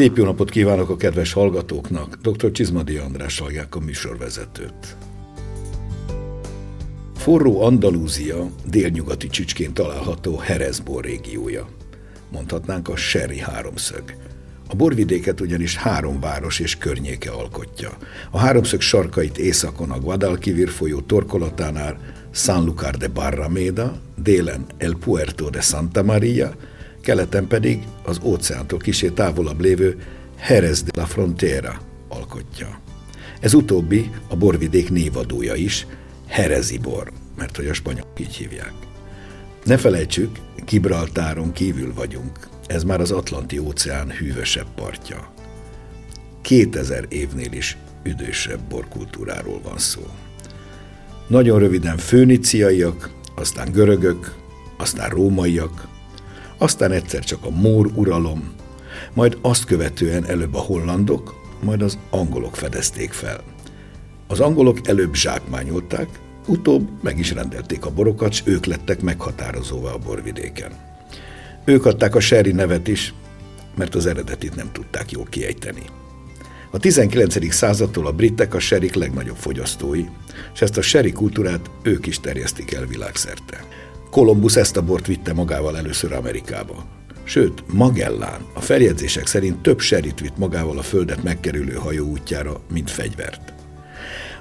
Szép jó napot kívánok a kedves hallgatóknak. Dr. Csizmadi András hallják a műsorvezetőt. Forró Andalúzia délnyugati csücskén található Herezbor régiója. Mondhatnánk a Sherry háromszög. A borvidéket ugyanis három város és környéke alkotja. A háromszög sarkait északon a Guadalquivir folyó torkolatánál Sanlúcar de Barrameda, délen El Puerto de Santa Maria, keleten pedig az óceántól kisé távolabb lévő Jerez de la Frontera alkotja. Ez utóbbi a borvidék névadója is, Herezi bor, mert hogy a spanyolok így hívják. Ne felejtsük, Gibraltáron kívül vagyunk, ez már az Atlanti óceán hűvösebb partja. 2000 évnél is üdösebb borkultúráról van szó. Nagyon röviden főniciaiak, aztán görögök, aztán rómaiak, aztán egyszer csak a mór uralom, majd azt követően előbb a hollandok, majd az angolok fedezték fel. Az angolok előbb zsákmányolták, utóbb meg is rendelték a borokat, s ők lettek meghatározóvá a borvidéken. Ők adták a sherry nevet is, mert az eredetit nem tudták jól kiejteni. A 19. századtól a britek a serik legnagyobb fogyasztói, és ezt a sherry kultúrát ők is terjesztik el világszerte. Kolumbusz ezt a bort vitte magával először Amerikába. Sőt, Magellán a feljegyzések szerint több serit vitt magával a földet megkerülő hajó útjára, mint fegyvert.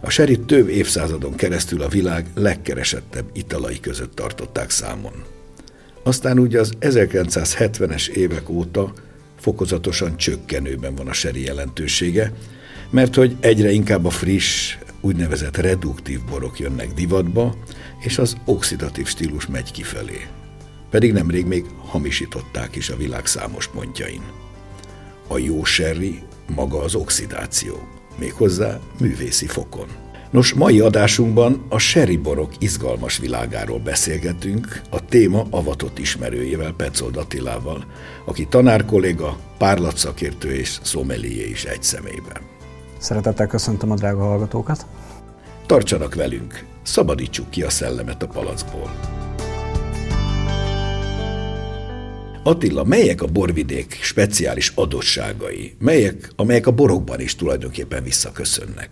A serit több évszázadon keresztül a világ legkeresettebb italai között tartották számon. Aztán ugye az 1970-es évek óta fokozatosan csökkenőben van a seri jelentősége, mert hogy egyre inkább a friss, úgynevezett reduktív borok jönnek divatba, és az oxidatív stílus megy kifelé. Pedig nemrég még hamisították is a világ számos pontjain. A jó sherry maga az oxidáció, méghozzá művészi fokon. Nos, mai adásunkban a sherry borok izgalmas világáról beszélgetünk, a téma avatott ismerőjével, Petzold Attilával, aki tanárkolléga, párlatszakértő és szomelié is egy személyben. Szeretettel köszöntöm a drága hallgatókat. Tartsanak velünk, szabadítsuk ki a szellemet a palackból. Attila, melyek a borvidék speciális adottságai, melyek, amelyek a borokban is tulajdonképpen visszaköszönnek?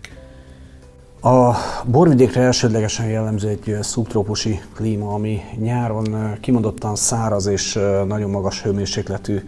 A borvidékre elsődlegesen jellemző egy szubtrópusi klíma, ami nyáron kimondottan száraz és nagyon magas hőmérsékletű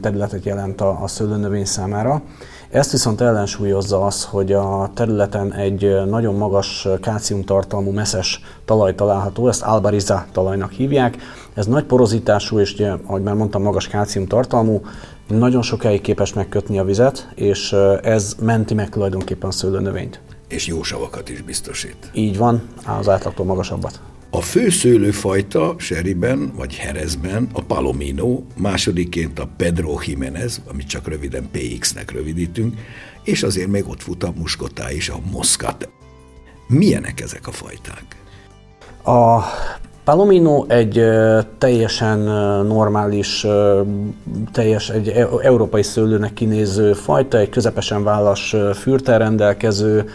területet jelent a, szőlőnövény számára. Ezt viszont ellensúlyozza az, hogy a területen egy nagyon magas kálciumtartalmú messzes talaj található, ezt Albariza talajnak hívják. Ez nagy porozitású és, ugye, ahogy már mondtam, magas kálciumtartalmú, nagyon sokáig képes megkötni a vizet, és ez menti meg tulajdonképpen a szőlőnövényt. És jó savakat is biztosít. Így van, az átlagtól magasabbat. A fő szőlőfajta seriben vagy herezben a Palomino, másodiként a Pedro Jiménez, amit csak röviden PX-nek rövidítünk, és azért még ott fut a muskotá is, a Moscat. Milyenek ezek a fajták? A Palomino egy teljesen normális, teljes, egy e-, európai szőlőnek kinéző fajta, egy közepesen vállas fürtel rendelkező,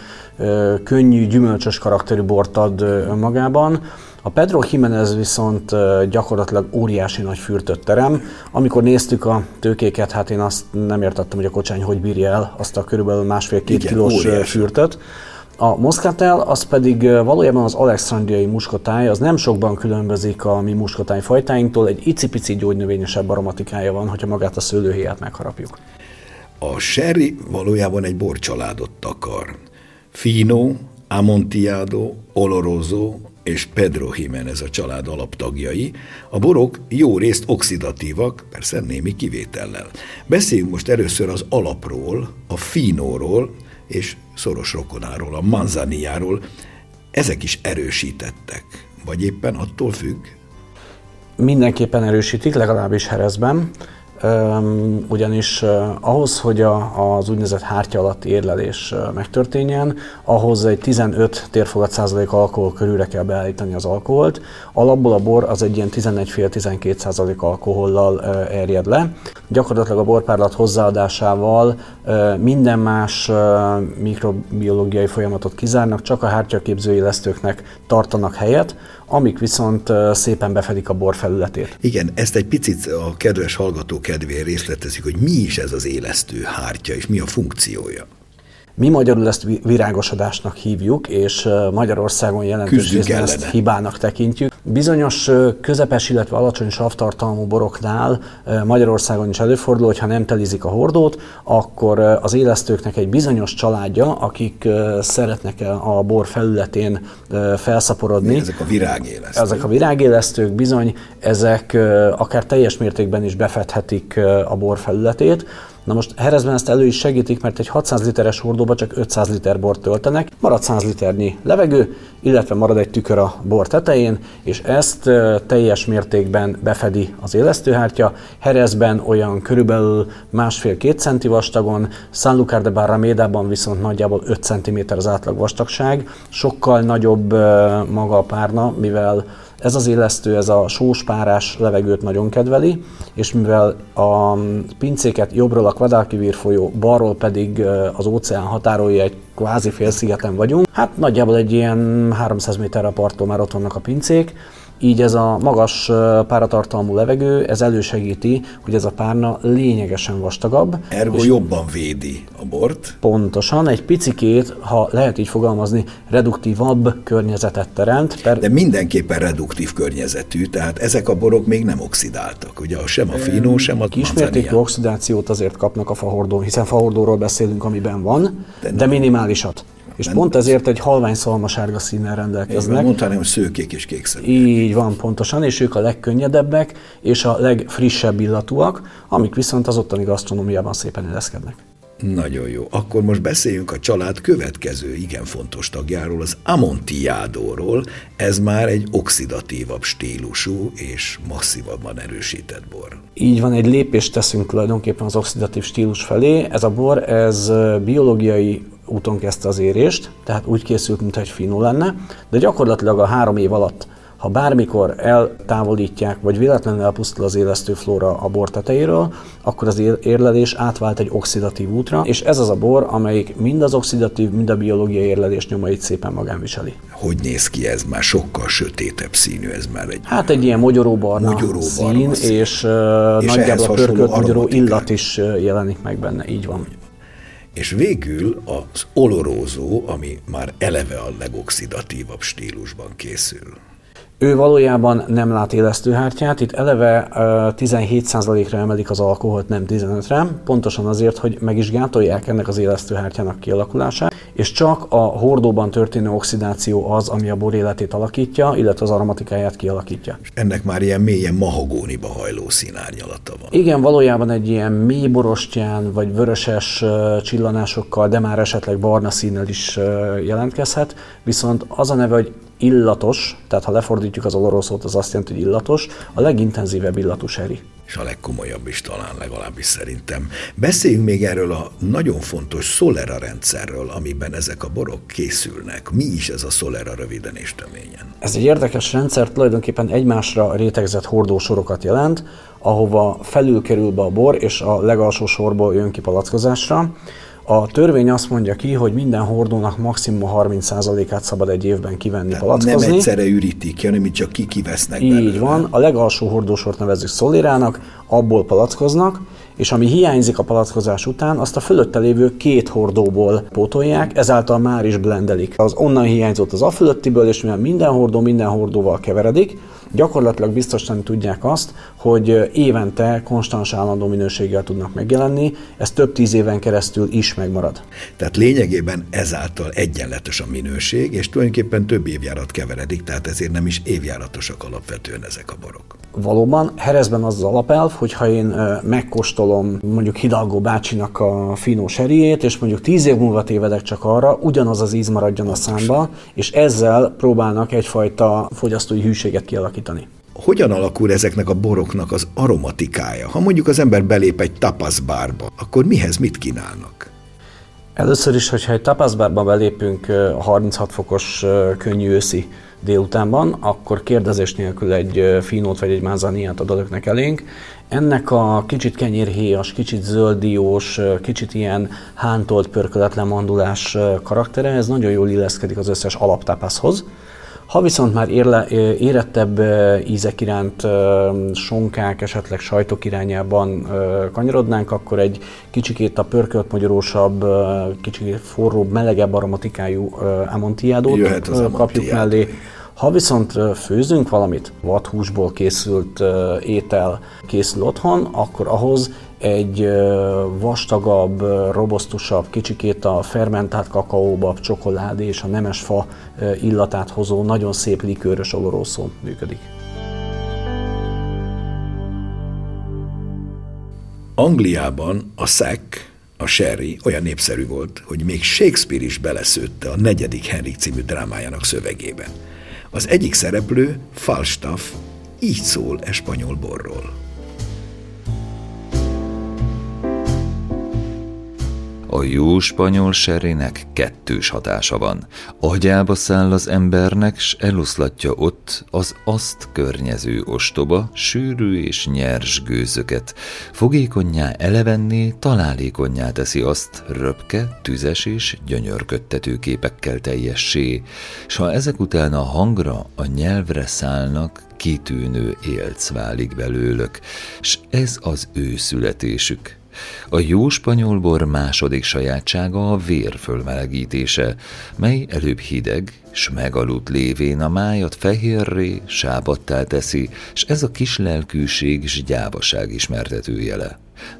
könnyű, gyümölcsös karakterű bort ad magában. A Pedro Jimenez viszont gyakorlatilag óriási nagy fürtött terem. Amikor néztük a tőkéket, hát én azt nem értettem, hogy a kocsány hogy bírja el azt a körülbelül másfél-két kilós óriási. fürtöt. A Moscatel az pedig valójában az alexandriai muskotáj, az nem sokban különbözik a mi muskotáj fajtáinktól, egy icipici gyógynövényesebb aromatikája van, hogyha magát a szőlőhéját megharapjuk. A sherry valójában egy borcsaládot takar. Fino, Amontillado, Oloroso és Pedro Jiménez a család alaptagjai. A borok jó részt oxidatívak, persze némi kivétellel. Beszéljünk most először az alapról, a finóról, és szoros rokonáról, a manzaniáról. Ezek is erősítettek, vagy éppen attól függ? Mindenképpen erősítik, legalábbis Herezben ugyanis ahhoz, hogy a, az úgynevezett hártya alatti érlelés megtörténjen, ahhoz egy 15 térfogat százalék alkohol körülre kell beállítani az alkoholt. Alapból a bor az egy ilyen 11,5-12 százalék alkohollal erjed le. Gyakorlatilag a borpárlat hozzáadásával minden más mikrobiológiai folyamatot kizárnak, csak a hártyaképző élesztőknek tartanak helyet, amik viszont szépen befedik a bor felületét. Igen, ezt egy picit a kedves hallgató kedvéért részletezik, hogy mi is ez az élesztő hártya, és mi a funkciója. Mi magyarul ezt virágosodásnak hívjuk, és Magyarországon jelentős részben ezt hibának tekintjük. Bizonyos közepes, illetve alacsony savtartalmú boroknál Magyarországon is előfordul, hogy ha nem telizik a hordót, akkor az élesztőknek egy bizonyos családja, akik szeretnek a bor felületén felszaporodni. Ezek a virágélesztők. Ezek a virágélesztők bizony, ezek akár teljes mértékben is befedhetik a bor felületét, Na most Herezben ezt elő is segítik, mert egy 600 literes hordóba csak 500 liter bort töltenek, marad 100 liternyi levegő, illetve marad egy tükör a bor tetején, és ezt teljes mértékben befedi az élesztőhártya. Herezben olyan körülbelül másfél-két centi vastagon, San Lucar de Barramédában viszont nagyjából 5 cm az átlag vastagság, sokkal nagyobb maga a párna, mivel ez az élesztő, ez a sóspárás levegőt nagyon kedveli, és mivel a pincéket jobbról a Guadalquivir folyó, balról pedig az óceán határolja egy kvázi félszigeten vagyunk, hát nagyjából egy ilyen 300 méterre a parttól már ott vannak a pincék, így ez a magas páratartalmú levegő, ez elősegíti, hogy ez a párna lényegesen vastagabb. Ergo jobban védi a bort. Pontosan, egy picikét, ha lehet így fogalmazni, reduktívabb környezetet teremt. Per... De mindenképpen reduktív környezetű, tehát ezek a borok még nem oxidáltak, ugye sem a finó, sem a Kismértékű oxidációt azért kapnak a fahordón, hiszen fahordóról beszélünk, amiben van, de, de minimálisat. És nem pont ezért egy halvány szalmasárga színnel rendelkeznek. Én mondtam, hogy szőkék és kékszeműek. Így van, pontosan, és ők a legkönnyedebbek és a legfrissebb illatúak, amik viszont az ottani gasztronómiában szépen illeszkednek. Nagyon jó. Akkor most beszéljünk a család következő igen fontos tagjáról, az Amontilládóról. Ez már egy oxidatívabb stílusú és masszívabban erősített bor. Így van, egy lépést teszünk tulajdonképpen az oxidatív stílus felé. Ez a bor, ez biológiai úton kezdte az érést, tehát úgy készült, mintha egy finó lenne, de gyakorlatilag a három év alatt, ha bármikor eltávolítják, vagy véletlenül elpusztul az élesztő flóra a bor tetejéről, akkor az érlelés átvált egy oxidatív útra, és ez az a bor, amelyik mind az oxidatív, mind a biológiai érlelés nyomait szépen magán viseli. Hogy néz ki ez? Már sokkal sötétebb színű, ez már egy... Hát egy ilyen mogyoróbarna mogyoró szín, szín, és, és nagyjából a pörkölt mogyoró illat is jelenik meg benne, így van. És végül az olorózó, ami már eleve a legoxidatívabb stílusban készül. Ő valójában nem lát élesztőhártyát, itt eleve 17%-ra emelik az alkoholt, nem 15-re, pontosan azért, hogy meg is gátolják ennek az élesztőhártyának kialakulását, és csak a hordóban történő oxidáció az, ami a bor életét alakítja, illetve az aromatikáját kialakítja. És ennek már ilyen mélyen mahogóniba hajló színárnyalata van. Igen, valójában egy ilyen mély borostyán, vagy vöröses csillanásokkal, de már esetleg barna színnel is jelentkezhet, viszont az a neve, hogy illatos, tehát ha lefordítjuk az oloroszót, az azt jelenti, hogy illatos, a legintenzívebb illatú seri. És a legkomolyabb is talán legalábbis szerintem. Beszéljünk még erről a nagyon fontos Solera rendszerről, amiben ezek a borok készülnek. Mi is ez a Solera röviden és töményen? Ez egy érdekes rendszer, tulajdonképpen egymásra rétegzett hordósorokat jelent, ahova felül kerül be a bor, és a legalsó sorból jön ki palackozásra. A törvény azt mondja ki, hogy minden hordónak maximum 30%-át szabad egy évben kivenni, Tehát palackozni. Nem egyszerre ürítik ki, hanem csak ki kivesznek Így belőle. van. A legalsó hordósort nevezzük szolérának, abból palackoznak, és ami hiányzik a palackozás után, azt a fölötte lévő két hordóból pótolják, ezáltal már is blendelik. Az onnan hiányzott az a fölöttiből, és mivel minden hordó minden hordóval keveredik, gyakorlatilag biztosan tudják azt, hogy évente konstans állandó minőséggel tudnak megjelenni, ez több tíz éven keresztül is megmarad. Tehát lényegében ezáltal egyenletes a minőség, és tulajdonképpen több évjárat keveredik, tehát ezért nem is évjáratosak alapvetően ezek a borok. Valóban, Herezben az az alapelv, hogy ha én megkóstolom mondjuk Hidalgo bácsinak a finó seriét, és mondjuk tíz év múlva tévedek csak arra, ugyanaz az íz maradjon a számba, és ezzel próbálnak egyfajta fogyasztói hűséget kialakítani. Hogyan alakul ezeknek a boroknak az aromatikája? Ha mondjuk az ember belép egy tapaszbárba, akkor mihez mit kínálnak? Először is, hogyha egy tapaszbárba belépünk 36 fokos könnyű őszi délutánban, akkor kérdezés nélkül egy finót vagy egy mázaniát ad önöknek elénk. Ennek a kicsit kenyérhéjas, kicsit zölddiós, kicsit ilyen hántolt pörköletlen mandulás karaktere, ez nagyon jól illeszkedik az összes alaptápászhoz. Ha viszont már érle, érettebb ízek iránt, sonkák, esetleg sajtok irányában kanyarodnánk, akkor egy kicsikét a pörkölt magyarósabb, kicsikét forróbb, melegebb aromatikájú amontilládót kapjuk mellé. Ha viszont főzünk valamit, vadhúsból készült étel készül otthon, akkor ahhoz egy vastagabb, robosztusabb, kicsikét a fermentált kakaóba, csokoládé és a nemes fa illatát hozó nagyon szép likőrös oloroszó működik. Angliában a szek, a sherry olyan népszerű volt, hogy még Shakespeare is beleszőtte a negyedik Henrik című drámájának szövegében. Az egyik szereplő, Falstaff, így szól espanyol borról. A jó spanyol serének kettős hatása van. Agyába száll az embernek, s eloszlatja ott az azt környező ostoba, sűrű és nyers gőzöket. Fogékonyá elevenné, találékonyá teszi azt röpke, tüzes és gyönyörködtető képekkel teljessé, s ha ezek után a hangra, a nyelvre szállnak, kitűnő élc válik belőlük, s ez az ő születésük. A jó spanyol bor második sajátsága a vér fölmelegítése, mely előbb hideg, s megaludt lévén a májat fehérré, sábattá teszi, s ez a kis lelkűség s gyávaság ismertetőjele.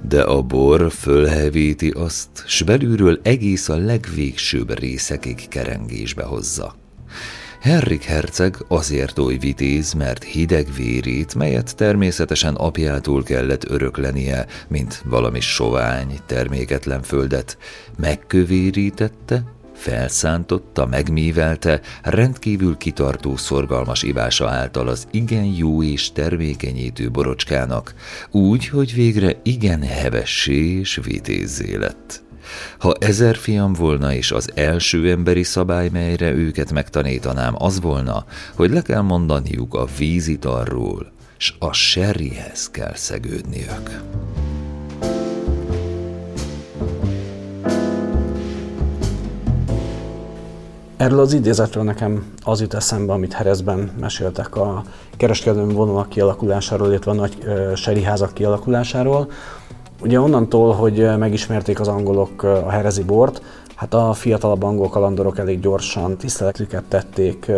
De a bor fölhevíti azt, s belülről egész a legvégsőbb részekig kerengésbe hozza. Henrik herceg azért oly vitéz, mert hideg vérét, melyet természetesen apjától kellett öröklenie, mint valami sovány, terméketlen földet, megkövérítette, felszántotta, megmívelte, rendkívül kitartó szorgalmas ivása által az igen jó és termékenyítő borocskának, úgy, hogy végre igen hevessé és vitézzé lett. Ha ezer fiam volna, és az első emberi szabály, melyre őket megtanítanám, az volna, hogy le kell mondaniuk a vízitarról, s a serrihez kell szegődniük. Erről az idézetről nekem az jut eszembe, amit Herezben meséltek a kereskedelmi vonalak kialakulásáról, illetve a nagy seriházak kialakulásáról, Ugye onnantól, hogy megismerték az angolok a herezi bort, hát a fiatalabb angol kalandorok elég gyorsan tiszteletüket tették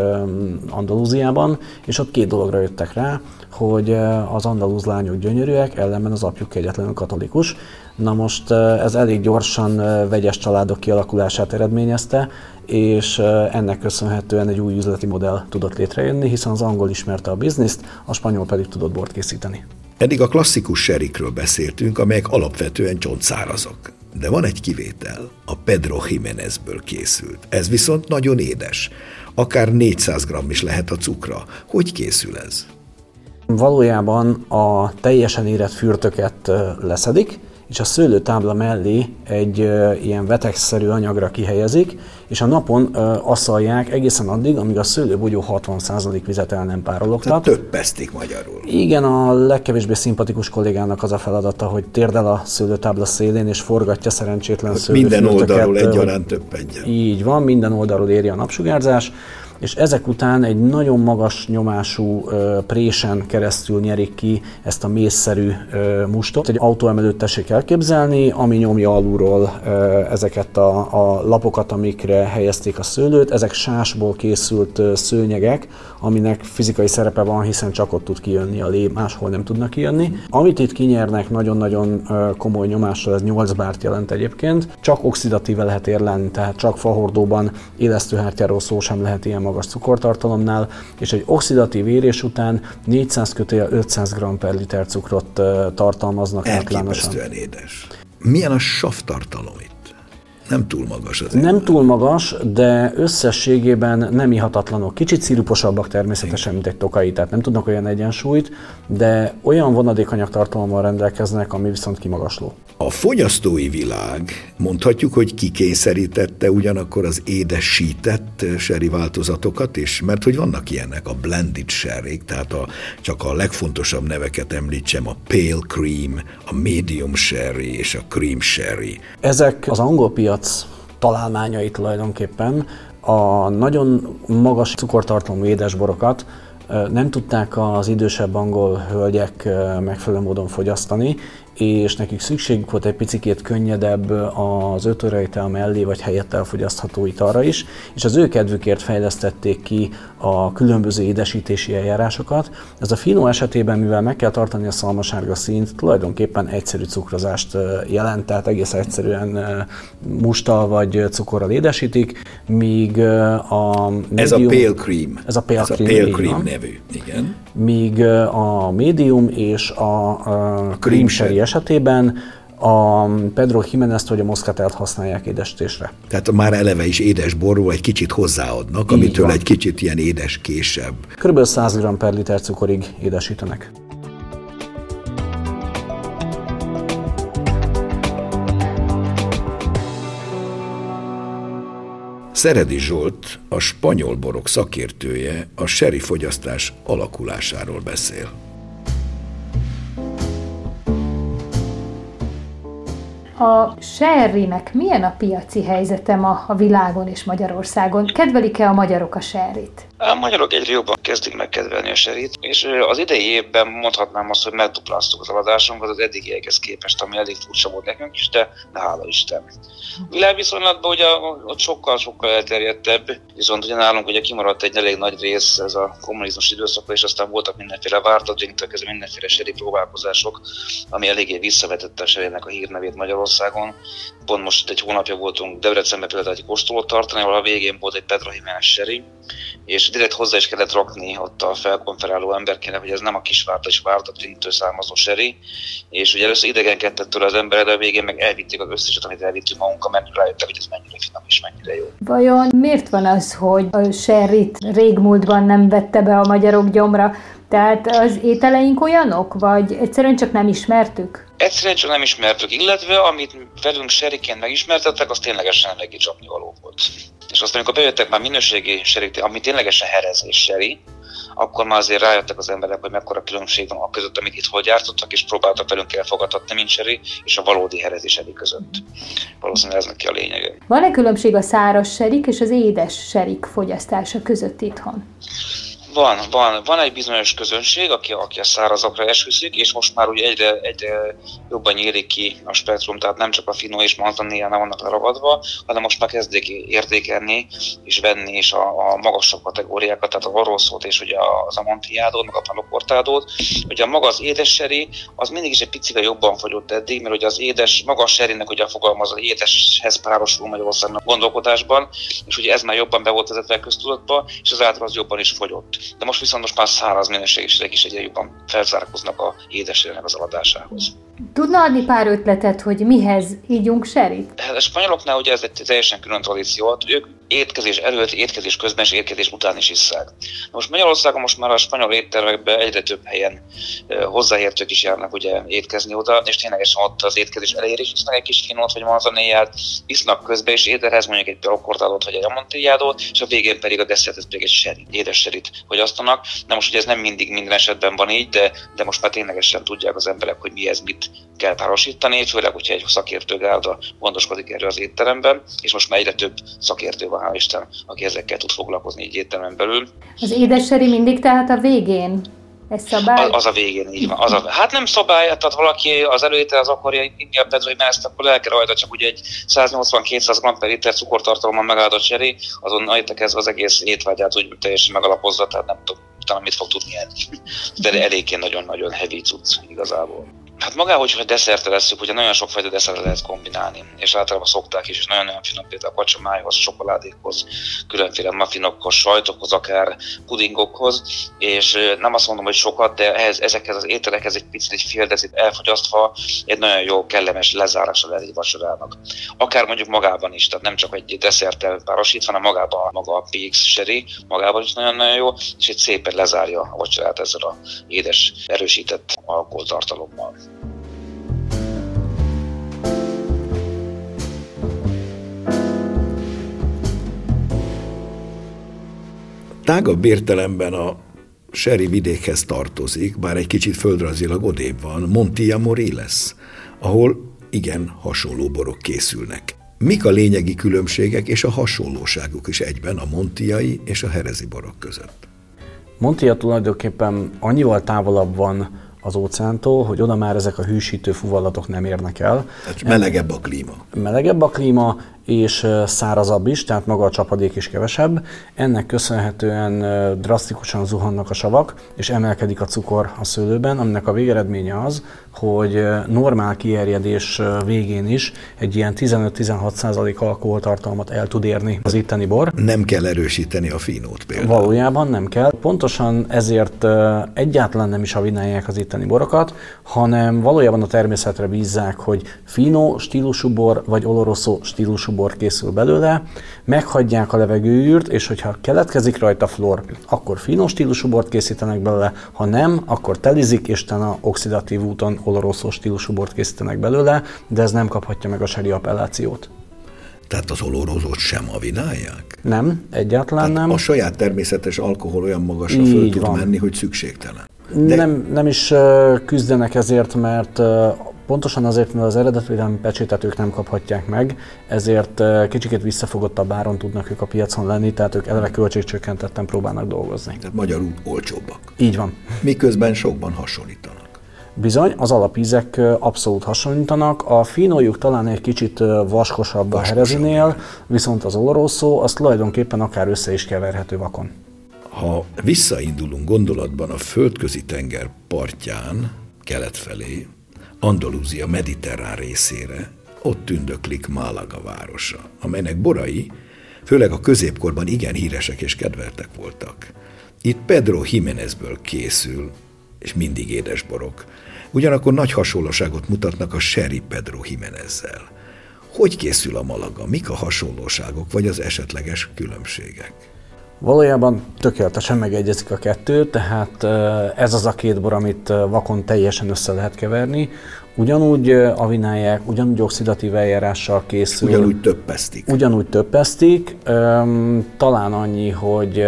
Andalúziában, és ott két dologra jöttek rá, hogy az andalúz lányok gyönyörűek, ellenben az apjuk egyetlenül katolikus. Na most ez elég gyorsan vegyes családok kialakulását eredményezte, és ennek köszönhetően egy új üzleti modell tudott létrejönni, hiszen az angol ismerte a bizniszt, a spanyol pedig tudott bort készíteni. Eddig a klasszikus serikről beszéltünk, amelyek alapvetően csontszárazok. De van egy kivétel, a Pedro Jiménezből készült. Ez viszont nagyon édes. Akár 400 g is lehet a cukra. Hogy készül ez? Valójában a teljesen érett fürtöket leszedik, és a szőlőtábla mellé egy ilyen vetegszerű anyagra kihelyezik, és a napon asszalják egészen addig, amíg a szőlőbogyó 60% vizet el nem párologtat. Tehát pesztik magyarul. Igen, a legkevésbé szimpatikus kollégának az a feladata, hogy térdel a szőlőtábla szélén, és forgatja szerencsétlen szőlőfürtöket. Minden oldalról egyaránt többenjen. Így van, minden oldalról éri a napsugárzás és ezek után egy nagyon magas nyomású présen keresztül nyerik ki ezt a mészszerű mustot. Egy autóemelőt tessék elképzelni, ami nyomja alulról ezeket a, a lapokat, amikre helyezték a szőlőt. Ezek sásból készült szőnyegek, aminek fizikai szerepe van, hiszen csak ott tud kijönni a lé, máshol nem tudnak kijönni. Amit itt kinyernek nagyon-nagyon komoly nyomással, ez 8 bárt jelent egyébként, csak oxidatíve lehet érlelni, tehát csak fahordóban élesztőhártyáról szó sem lehet ilyen magas cukortartalomnál, és egy oxidatív érés után 400 kötője 500 g per liter cukrot tartalmaznak Elképesztően édes. Milyen a savtartalom itt? Nem túl magas az. Nem túl magas, de összességében nem ihatatlanok. Kicsit sziruposabbak természetesen, mint egy tokai, tehát nem tudnak olyan egyensúlyt, de olyan vonadékanyag tartalommal rendelkeznek, ami viszont kimagasló. A fogyasztói világ mondhatjuk, hogy kikényszerítette ugyanakkor az édesített seri változatokat is, mert hogy vannak ilyenek, a blended sherry, tehát a, csak a legfontosabb neveket említsem, a pale cream, a medium sherry és a cream sherry. Ezek az angol piac találmányai tulajdonképpen, A nagyon magas cukortartalmú édesborokat nem tudták az idősebb angol hölgyek megfelelő módon fogyasztani, és nekik szükségük volt egy picikét könnyedebb az ötörejtel mellé vagy helyett elfogyasztható italra is, és az ő kedvükért fejlesztették ki a különböző édesítési eljárásokat. Ez a finó esetében, mivel meg kell tartani a szalmasárga színt, tulajdonképpen egyszerű cukrozást jelent, tehát egész egyszerűen mustal vagy cukorral édesítik, míg a medium, Ez a pale cream. Ez a pale ez cream, a pale cream nevű, igen. Míg a medium és a, a sherry esetében a Pedro Jiménez vagy a Moscatelt használják édesítésre. Tehát már eleve is édes borról egy kicsit hozzáadnak, Így amitől van. egy kicsit ilyen édes késebb. Körülbelül 100 g per liter cukorig édesítenek. Szeredi Zsolt, a spanyol borok szakértője a seri fogyasztás alakulásáról beszél. A sherrynek milyen a piaci helyzete ma a világon és Magyarországon? Kedvelik-e a magyarok a sherryt? A magyarok egyre jobban kezdik megkedvelni a serit, és az idei évben mondhatnám azt, hogy megdupláztuk az eladásunkat az eddigiekhez képest, ami elég furcsa volt nekünk is, de, de hála Isten. Világviszonylatban ugye ott sokkal-sokkal elterjedtebb, viszont ugye nálunk ugye kimaradt egy elég nagy rész ez a kommunizmus időszaka, és aztán voltak mindenféle vártadrinktől kezdve mindenféle seri próbálkozások, ami eléggé visszavetette a serinek a hírnevét Magyarországon. Pont most egy hónapja voltunk Debrecenben például egy kóstolót tartani, ahol a végén volt egy Pedro Jiménez seri, és direkt hozzá is kellett rakni ott a felkonferáló emberkének, hogy ez nem a kisvárta és várta printől származó seri, és ugye először idegenkedett tőle az ember, de a végén meg elvitték az összeset, amit elvittünk magunkkal, mert rájöttek, hogy ez mennyire finom és mennyire jó. Vajon miért van az, hogy a sherryt régmúltban nem vette be a magyarok gyomra? Tehát az ételeink olyanok, vagy egyszerűen csak nem ismertük? Egyszerűen csak nem ismertük, illetve amit velünk seriként megismertettek, az ténylegesen eléggé csapni való volt. És aztán, amikor bejöttek már minőségi serik, ami ténylegesen herezés seri, akkor már azért rájöttek az emberek, hogy mekkora különbség van a között, amit itt hogy gyártottak, és próbáltak velünk elfogadtatni, mint seri, és a valódi herezi seri között. Valószínűleg ez neki a lényege. Van-e különbség a száraz serik és az édes serik fogyasztása között itthon? Van, van, van egy bizonyos közönség, aki, aki a szárazakra esküszik, és most már ugye egyre, egyre jobban nyílik ki a spektrum, tehát nem csak a finó és manzanillána vannak leragadva, hanem most már kezdik értékelni és venni is a, a magasabb kategóriákat, tehát a varroszót és ugye az amontilládót, meg a palokortádót. Ugye a maga az édes az mindig is egy picivel jobban fogyott eddig, mert ugye az édes, magas serinek ugye fogalmaz az édeshez párosul Magyarországnak gondolkodásban, és ugye ez már jobban be volt vezetve a köztudatba, és azáltal az jobban is fogyott. De most viszont most már száraz minőségisek is egyre jobban felzárkóznak a édességnek az eladásához. Tudna adni pár ötletet, hogy mihez ígyunk serit? A spanyoloknál ugye ez egy teljesen külön tradíció, ők étkezés előtt, étkezés közben és étkezés után is isszák. Most Magyarországon most már a spanyol éttermekben egyre több helyen hozzáértők is járnak ugye étkezni oda, és ténylegesen ott az étkezés elejére is isznak egy kis finót vagy manzanéját, isznak közben is ételhez mondjuk egy pirokordálót vagy egy amontilládót, és a végén pedig a desszerthez pedig egy seri, édes serit fogyasztanak. Na most ugye ez nem mindig minden esetben van így, de, de most már ténylegesen tudják az emberek, hogy mihez mit kell párosítani, főleg, hogyha egy szakértő gárda gondoskodik erről az étteremben, és most már egyre több szakértő van, hál' Isten, aki ezekkel tud foglalkozni egy éttermen belül. Az édes seri mindig tehát a végén? Ez szabály? Az, az a végén így van. Az a, hát nem szabály, tehát valaki az előétel az akarja inni a pedro ezt akkor le kell rajta, csak ugye egy 180-200 g per liter cukortartalommal megáldott seri, azon ez az egész étvágyát úgy teljesen megalapozza, tehát nem tudom, utána mit fog tudni enni. De eléggé nagyon-nagyon heavy cucc igazából. Hát magához, hogyha desszertre leszünk, ugye nagyon sokfajta desszertre lehet kombinálni, és általában szokták is, és nagyon-nagyon finom például a kacsamájhoz, csokoládékhoz, különféle muffinokhoz, sajtokhoz, akár pudingokhoz, és nem azt mondom, hogy sokat, de ehhez, ezekhez az ételekhez egy picit egy fél decit elfogyasztva egy nagyon jó, kellemes lezárása lehet egy vacsorának. Akár mondjuk magában is, tehát nem csak egy desszerttel párosítva, hanem magában maga a PX seri, magában is nagyon-nagyon jó, és egy szépen lezárja a vacsorát ezzel a édes, erősített alkoholtartalommal. Tágabb értelemben a Seri vidékhez tartozik, bár egy kicsit földrajzilag odébb van, Montilla Moriles, ahol igen hasonló borok készülnek. Mik a lényegi különbségek és a hasonlóságuk is egyben a montiai és a herezi borok között? Montia tulajdonképpen annyival távolabb van az óceántól, hogy oda már ezek a hűsítő fuvallatok nem érnek el. Tehát melegebb a klíma. Melegebb a klíma, és szárazabb is, tehát maga a csapadék is kevesebb. Ennek köszönhetően drasztikusan zuhannak a savak, és emelkedik a cukor a szőlőben, aminek a végeredménye az, hogy normál kierjedés végén is egy ilyen 15-16% alkoholtartalmat el tud érni az itteni bor. Nem kell erősíteni a finót például. Valójában nem kell. Pontosan ezért egyáltalán nem is avinálják az itteni borokat, hanem valójában a természetre bízzák, hogy fino stílusú bor vagy oloroso stílusú bor készül belőle, meghagyják a levegőűrt, és hogyha keletkezik rajta flor, akkor fino stílusú bort készítenek belőle, ha nem, akkor telizik, és a oxidatív úton oloroszó stílusú bort készítenek belőle, de ez nem kaphatja meg a seri appellációt. Tehát az olorozót sem avinálják? Nem, egyáltalán Tehát nem. A saját természetes alkohol olyan magasra Így föl tud van. menni, hogy szükségtelen. De... Nem, nem is küzdenek ezért, mert Pontosan azért, mert az eredetvédelmi pecsétet ők nem kaphatják meg, ezért kicsikét visszafogottabb áron tudnak ők a piacon lenni, tehát ők eleve költségcsökkentetten próbálnak dolgozni. Tehát magyarul olcsóbbak. Így van. Miközben sokban hasonlítanak. Bizony, az alapízek abszolút hasonlítanak. A finójuk talán egy kicsit vaskosabb a herezinél, viszont az oloroszó az tulajdonképpen akár össze is keverhető vakon. Ha visszaindulunk gondolatban a földközi tenger partján, kelet felé, Andalúzia mediterrán részére, ott tündöklik Málaga városa, amelynek borai, főleg a középkorban igen híresek és kedveltek voltak. Itt Pedro Jiménezből készül, és mindig édesborok. Ugyanakkor nagy hasonlóságot mutatnak a Sherry Pedro Jiménezzel. Hogy készül a Malaga? Mik a hasonlóságok, vagy az esetleges különbségek? Valójában tökéletesen megegyezik a kettő, tehát ez az a két bor, amit vakon teljesen össze lehet keverni. Ugyanúgy avinálják, ugyanúgy oxidatív eljárással készül. Ugyanúgy töppesztik. Ugyanúgy töppesztik. Talán annyi, hogy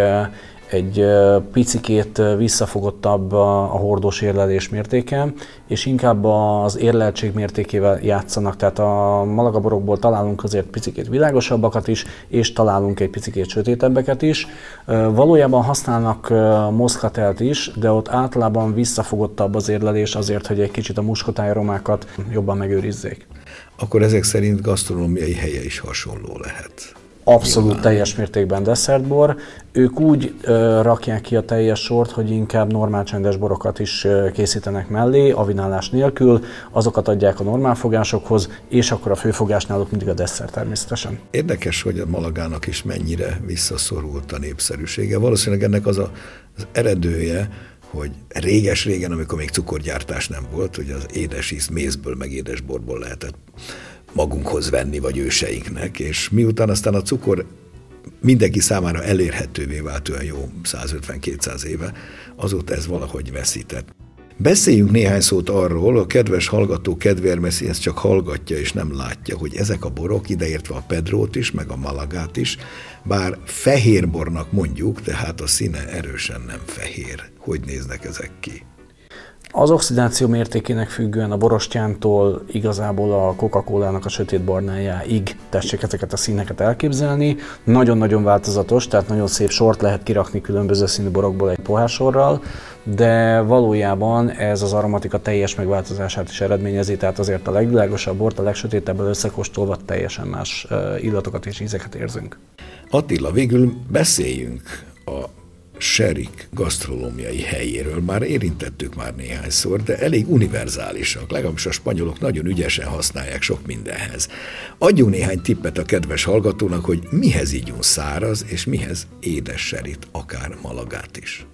egy picikét visszafogottabb a, hordós érlelés mértéke, és inkább az érleltség mértékével játszanak, tehát a malagaborokból találunk azért picikét világosabbakat is, és találunk egy picikét sötétebbeket is. Valójában használnak moszkatelt is, de ott általában visszafogottabb az érlelés azért, hogy egy kicsit a muskotájromákat jobban megőrizzék. Akkor ezek szerint gasztronómiai helye is hasonló lehet. Abszolút Nyilván. teljes mértékben desszertbor. Ők úgy ö, rakják ki a teljes sort, hogy inkább normál csendes borokat is ö, készítenek mellé, avinálás nélkül, azokat adják a normál fogásokhoz, és akkor a főfogás náluk mindig a desszert természetesen. Érdekes, hogy a Malagának is mennyire visszaszorult a népszerűsége. Valószínűleg ennek az a, az eredője, hogy réges-régen, amikor még cukorgyártás nem volt, hogy az édes íz mézből, meg édesborból lehetett magunkhoz venni, vagy őseinknek, és miután aztán a cukor mindenki számára elérhetővé vált olyan jó 150-200 éve, azóta ez valahogy veszített. Beszéljünk néhány szót arról, a kedves hallgató kedvérmeszi ezt csak hallgatja és nem látja, hogy ezek a borok, ideértve a Pedrót is, meg a Malagát is, bár fehérbornak mondjuk, tehát a színe erősen nem fehér. Hogy néznek ezek ki? Az oxidáció mértékének függően a borostyántól igazából a Coca-Cola-nak a sötét barnájáig tessék ezeket a színeket elképzelni. Nagyon-nagyon változatos, tehát nagyon szép sort lehet kirakni különböző színű borokból egy pohársorral, de valójában ez az aromatika teljes megváltozását is eredményezi, tehát azért a legvilágosabb bort, a legsötétebből összekóstolva teljesen más illatokat és ízeket érzünk. Attila, végül beszéljünk a Serik gasztronómiai helyéről már érintettük már néhányszor, de elég univerzálisak, legalábbis a spanyolok nagyon ügyesen használják sok mindenhez. Adjunk néhány tippet a kedves hallgatónak, hogy mihez ígyunk száraz, és mihez édes serit, akár malagát is.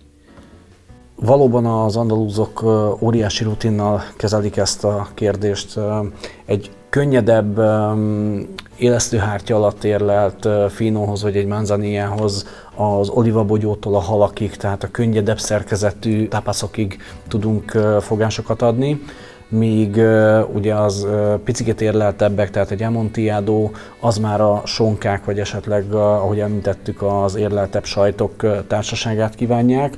Valóban az andalúzok óriási rutinnal kezelik ezt a kérdést. Egy könnyedebb élesztőhártya alatt érlelt finóhoz vagy egy manzaniához az olivabogyótól a halakig, tehát a könnyedebb szerkezetű tápászokig tudunk fogásokat adni míg uh, ugye az uh, picit érleltebbek, tehát egy Amontillado, az már a sonkák, vagy esetleg, uh, ahogy említettük, az érleltebb sajtok uh, társaságát kívánják.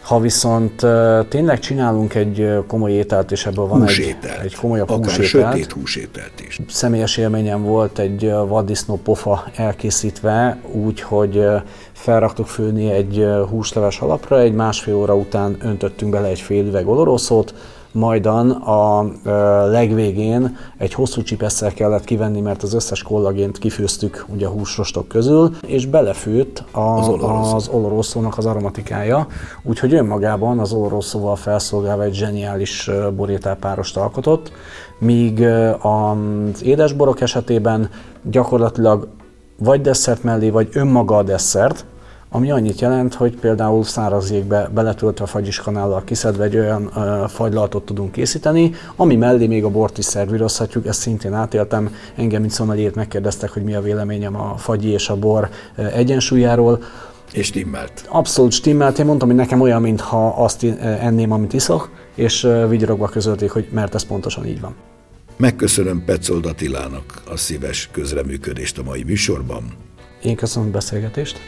Ha viszont tényleg csinálunk egy komoly ételt, és ebből van egy, egy komolyabb Akár húsételt. sötét húsételt is. Személyes élményem volt egy vaddisznó pofa elkészítve, úgy, hogy felraktuk főni egy húsleves alapra, egy másfél óra után öntöttünk bele egy fél üveg oloroszót, majdan a legvégén egy hosszú csipesszel kellett kivenni, mert az összes kollagént kifőztük ugye a húsrostok közül, és belefőtt a, az, oloroszó. az oloroszónak az aromatikája, úgyhogy önmagában az oloroszóval felszolgálva egy zseniális borételpárost alkotott, míg az édesborok esetében gyakorlatilag vagy desszert mellé, vagy önmaga a desszert, ami annyit jelent, hogy például száraz jégbe beletöltve fagyiskanállal kiszedve egy olyan ö, fagylaltot tudunk készíteni, ami mellé még a bort is szervírozhatjuk, ezt szintén átéltem. Engem, mint szomeliét megkérdeztek, hogy mi a véleményem a fagyi és a bor egyensúlyáról. És stimmelt. Abszolút stimmelt. Én mondtam, hogy nekem olyan, mintha azt enném, amit iszok, és vigyorogva közölték, hogy mert ez pontosan így van. Megköszönöm Petzold Attilának a szíves közreműködést a mai műsorban. Én köszönöm a beszélgetést.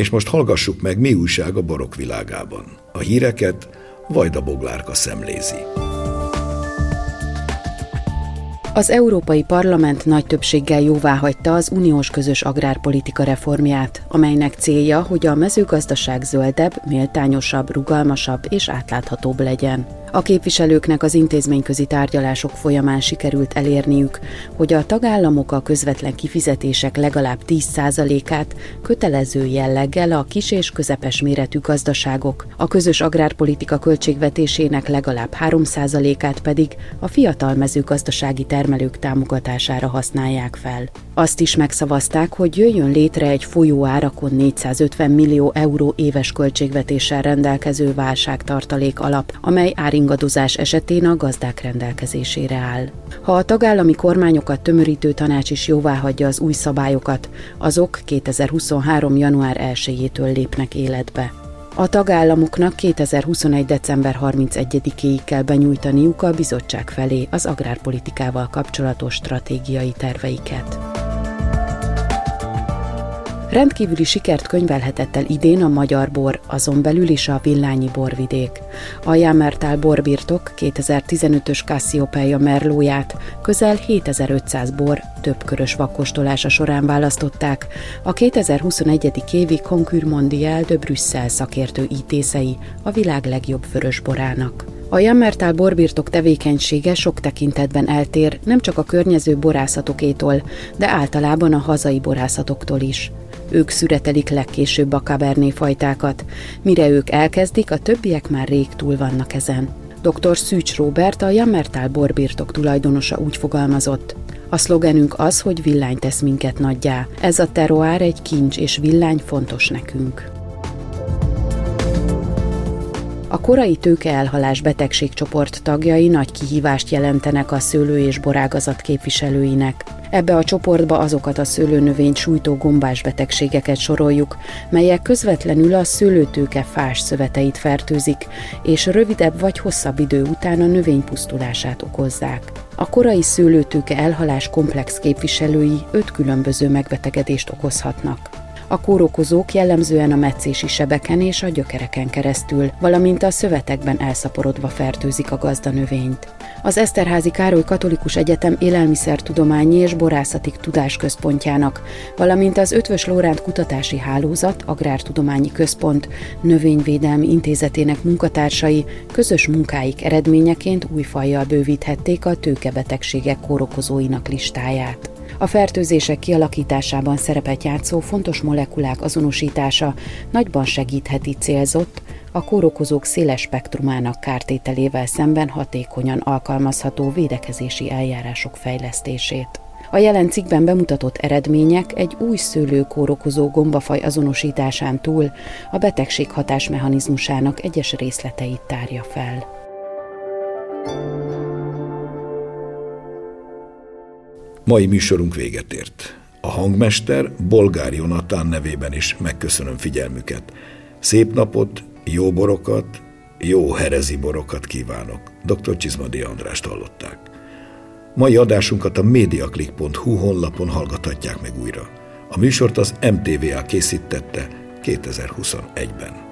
És most hallgassuk meg, mi újság a barok világában. A híreket Vajda Boglárka szemlézi. Az Európai Parlament nagy többséggel jóváhagyta az uniós közös agrárpolitika reformját, amelynek célja, hogy a mezőgazdaság zöldebb, méltányosabb, rugalmasabb és átláthatóbb legyen. A képviselőknek az intézményközi tárgyalások folyamán sikerült elérniük, hogy a tagállamok a közvetlen kifizetések legalább 10%-át kötelező jelleggel a kis és közepes méretű gazdaságok, a közös agrárpolitika költségvetésének legalább 3%-át pedig a fiatal mezőgazdasági termelők támogatására használják fel. Azt is megszavazták, hogy jöjjön létre egy folyó árakon 450 millió euró éves költségvetéssel rendelkező válságtartalék alap, amely áringadozás esetén a gazdák rendelkezésére áll. Ha a tagállami kormányokat tömörítő tanács is jóváhagyja az új szabályokat, azok 2023. január 1-től lépnek életbe. A tagállamoknak 2021. december 31-éig kell benyújtaniuk a bizottság felé az agrárpolitikával kapcsolatos stratégiai terveiket. Rendkívüli sikert könyvelhetett el idén a magyar bor, azon belül is a villányi borvidék. A Jámertál borbirtok 2015-ös Cassiopeia merlóját közel 7500 bor több körös vakkostolása során választották a 2021. évi Concure Mondial de Brüsszel szakértő ítészei a világ legjobb vörösborának. A Jammertal borbirtok tevékenysége sok tekintetben eltér nem csak a környező borászatokétól, de általában a hazai borászatoktól is. Ők szüretelik legkésőbb a Cabernet fajtákat. Mire ők elkezdik, a többiek már rég túl vannak ezen. Dr. Szűcs Robert, a Jammertal borbirtok tulajdonosa úgy fogalmazott. A szlogenünk az, hogy villány tesz minket nagyjá. Ez a teroár egy kincs és villány fontos nekünk. A korai tőkeelhalás betegségcsoport tagjai nagy kihívást jelentenek a szőlő- és borágazat képviselőinek. Ebbe a csoportba azokat a szőlőnövényt sújtó gombás betegségeket soroljuk, melyek közvetlenül a szőlőtőke fás szöveteit fertőzik, és rövidebb vagy hosszabb idő után a növény pusztulását okozzák. A korai szőlőtőke elhalás komplex képviselői öt különböző megbetegedést okozhatnak. A kórokozók jellemzően a meccési sebeken és a gyökereken keresztül, valamint a szövetekben elszaporodva fertőzik a gazdanövényt. Az Eszterházi Károly Katolikus Egyetem Élelmiszertudományi és Borászati Tudásközpontjának, valamint az Ötvös Lóránt Kutatási Hálózat Agrártudományi Központ Növényvédelmi Intézetének munkatársai közös munkáik eredményeként új fajjal bővíthették a tőkebetegségek kórokozóinak listáját. A fertőzések kialakításában szerepet játszó fontos molekulák azonosítása nagyban segítheti célzott, a kórokozók széles spektrumának kártételével szemben hatékonyan alkalmazható védekezési eljárások fejlesztését. A jelen cikkben bemutatott eredmények egy új szőlőkórokozó gombafaj azonosításán túl a betegség hatásmechanizmusának egyes részleteit tárja fel. Mai műsorunk véget ért. A hangmester Bolgár Jonatán nevében is megköszönöm figyelmüket. Szép napot, jó borokat, jó herezi borokat kívánok. Dr. Csizmadi Andrást hallották. Mai adásunkat a mediaclick.hu honlapon hallgathatják meg újra. A műsort az MTVA készítette 2021-ben.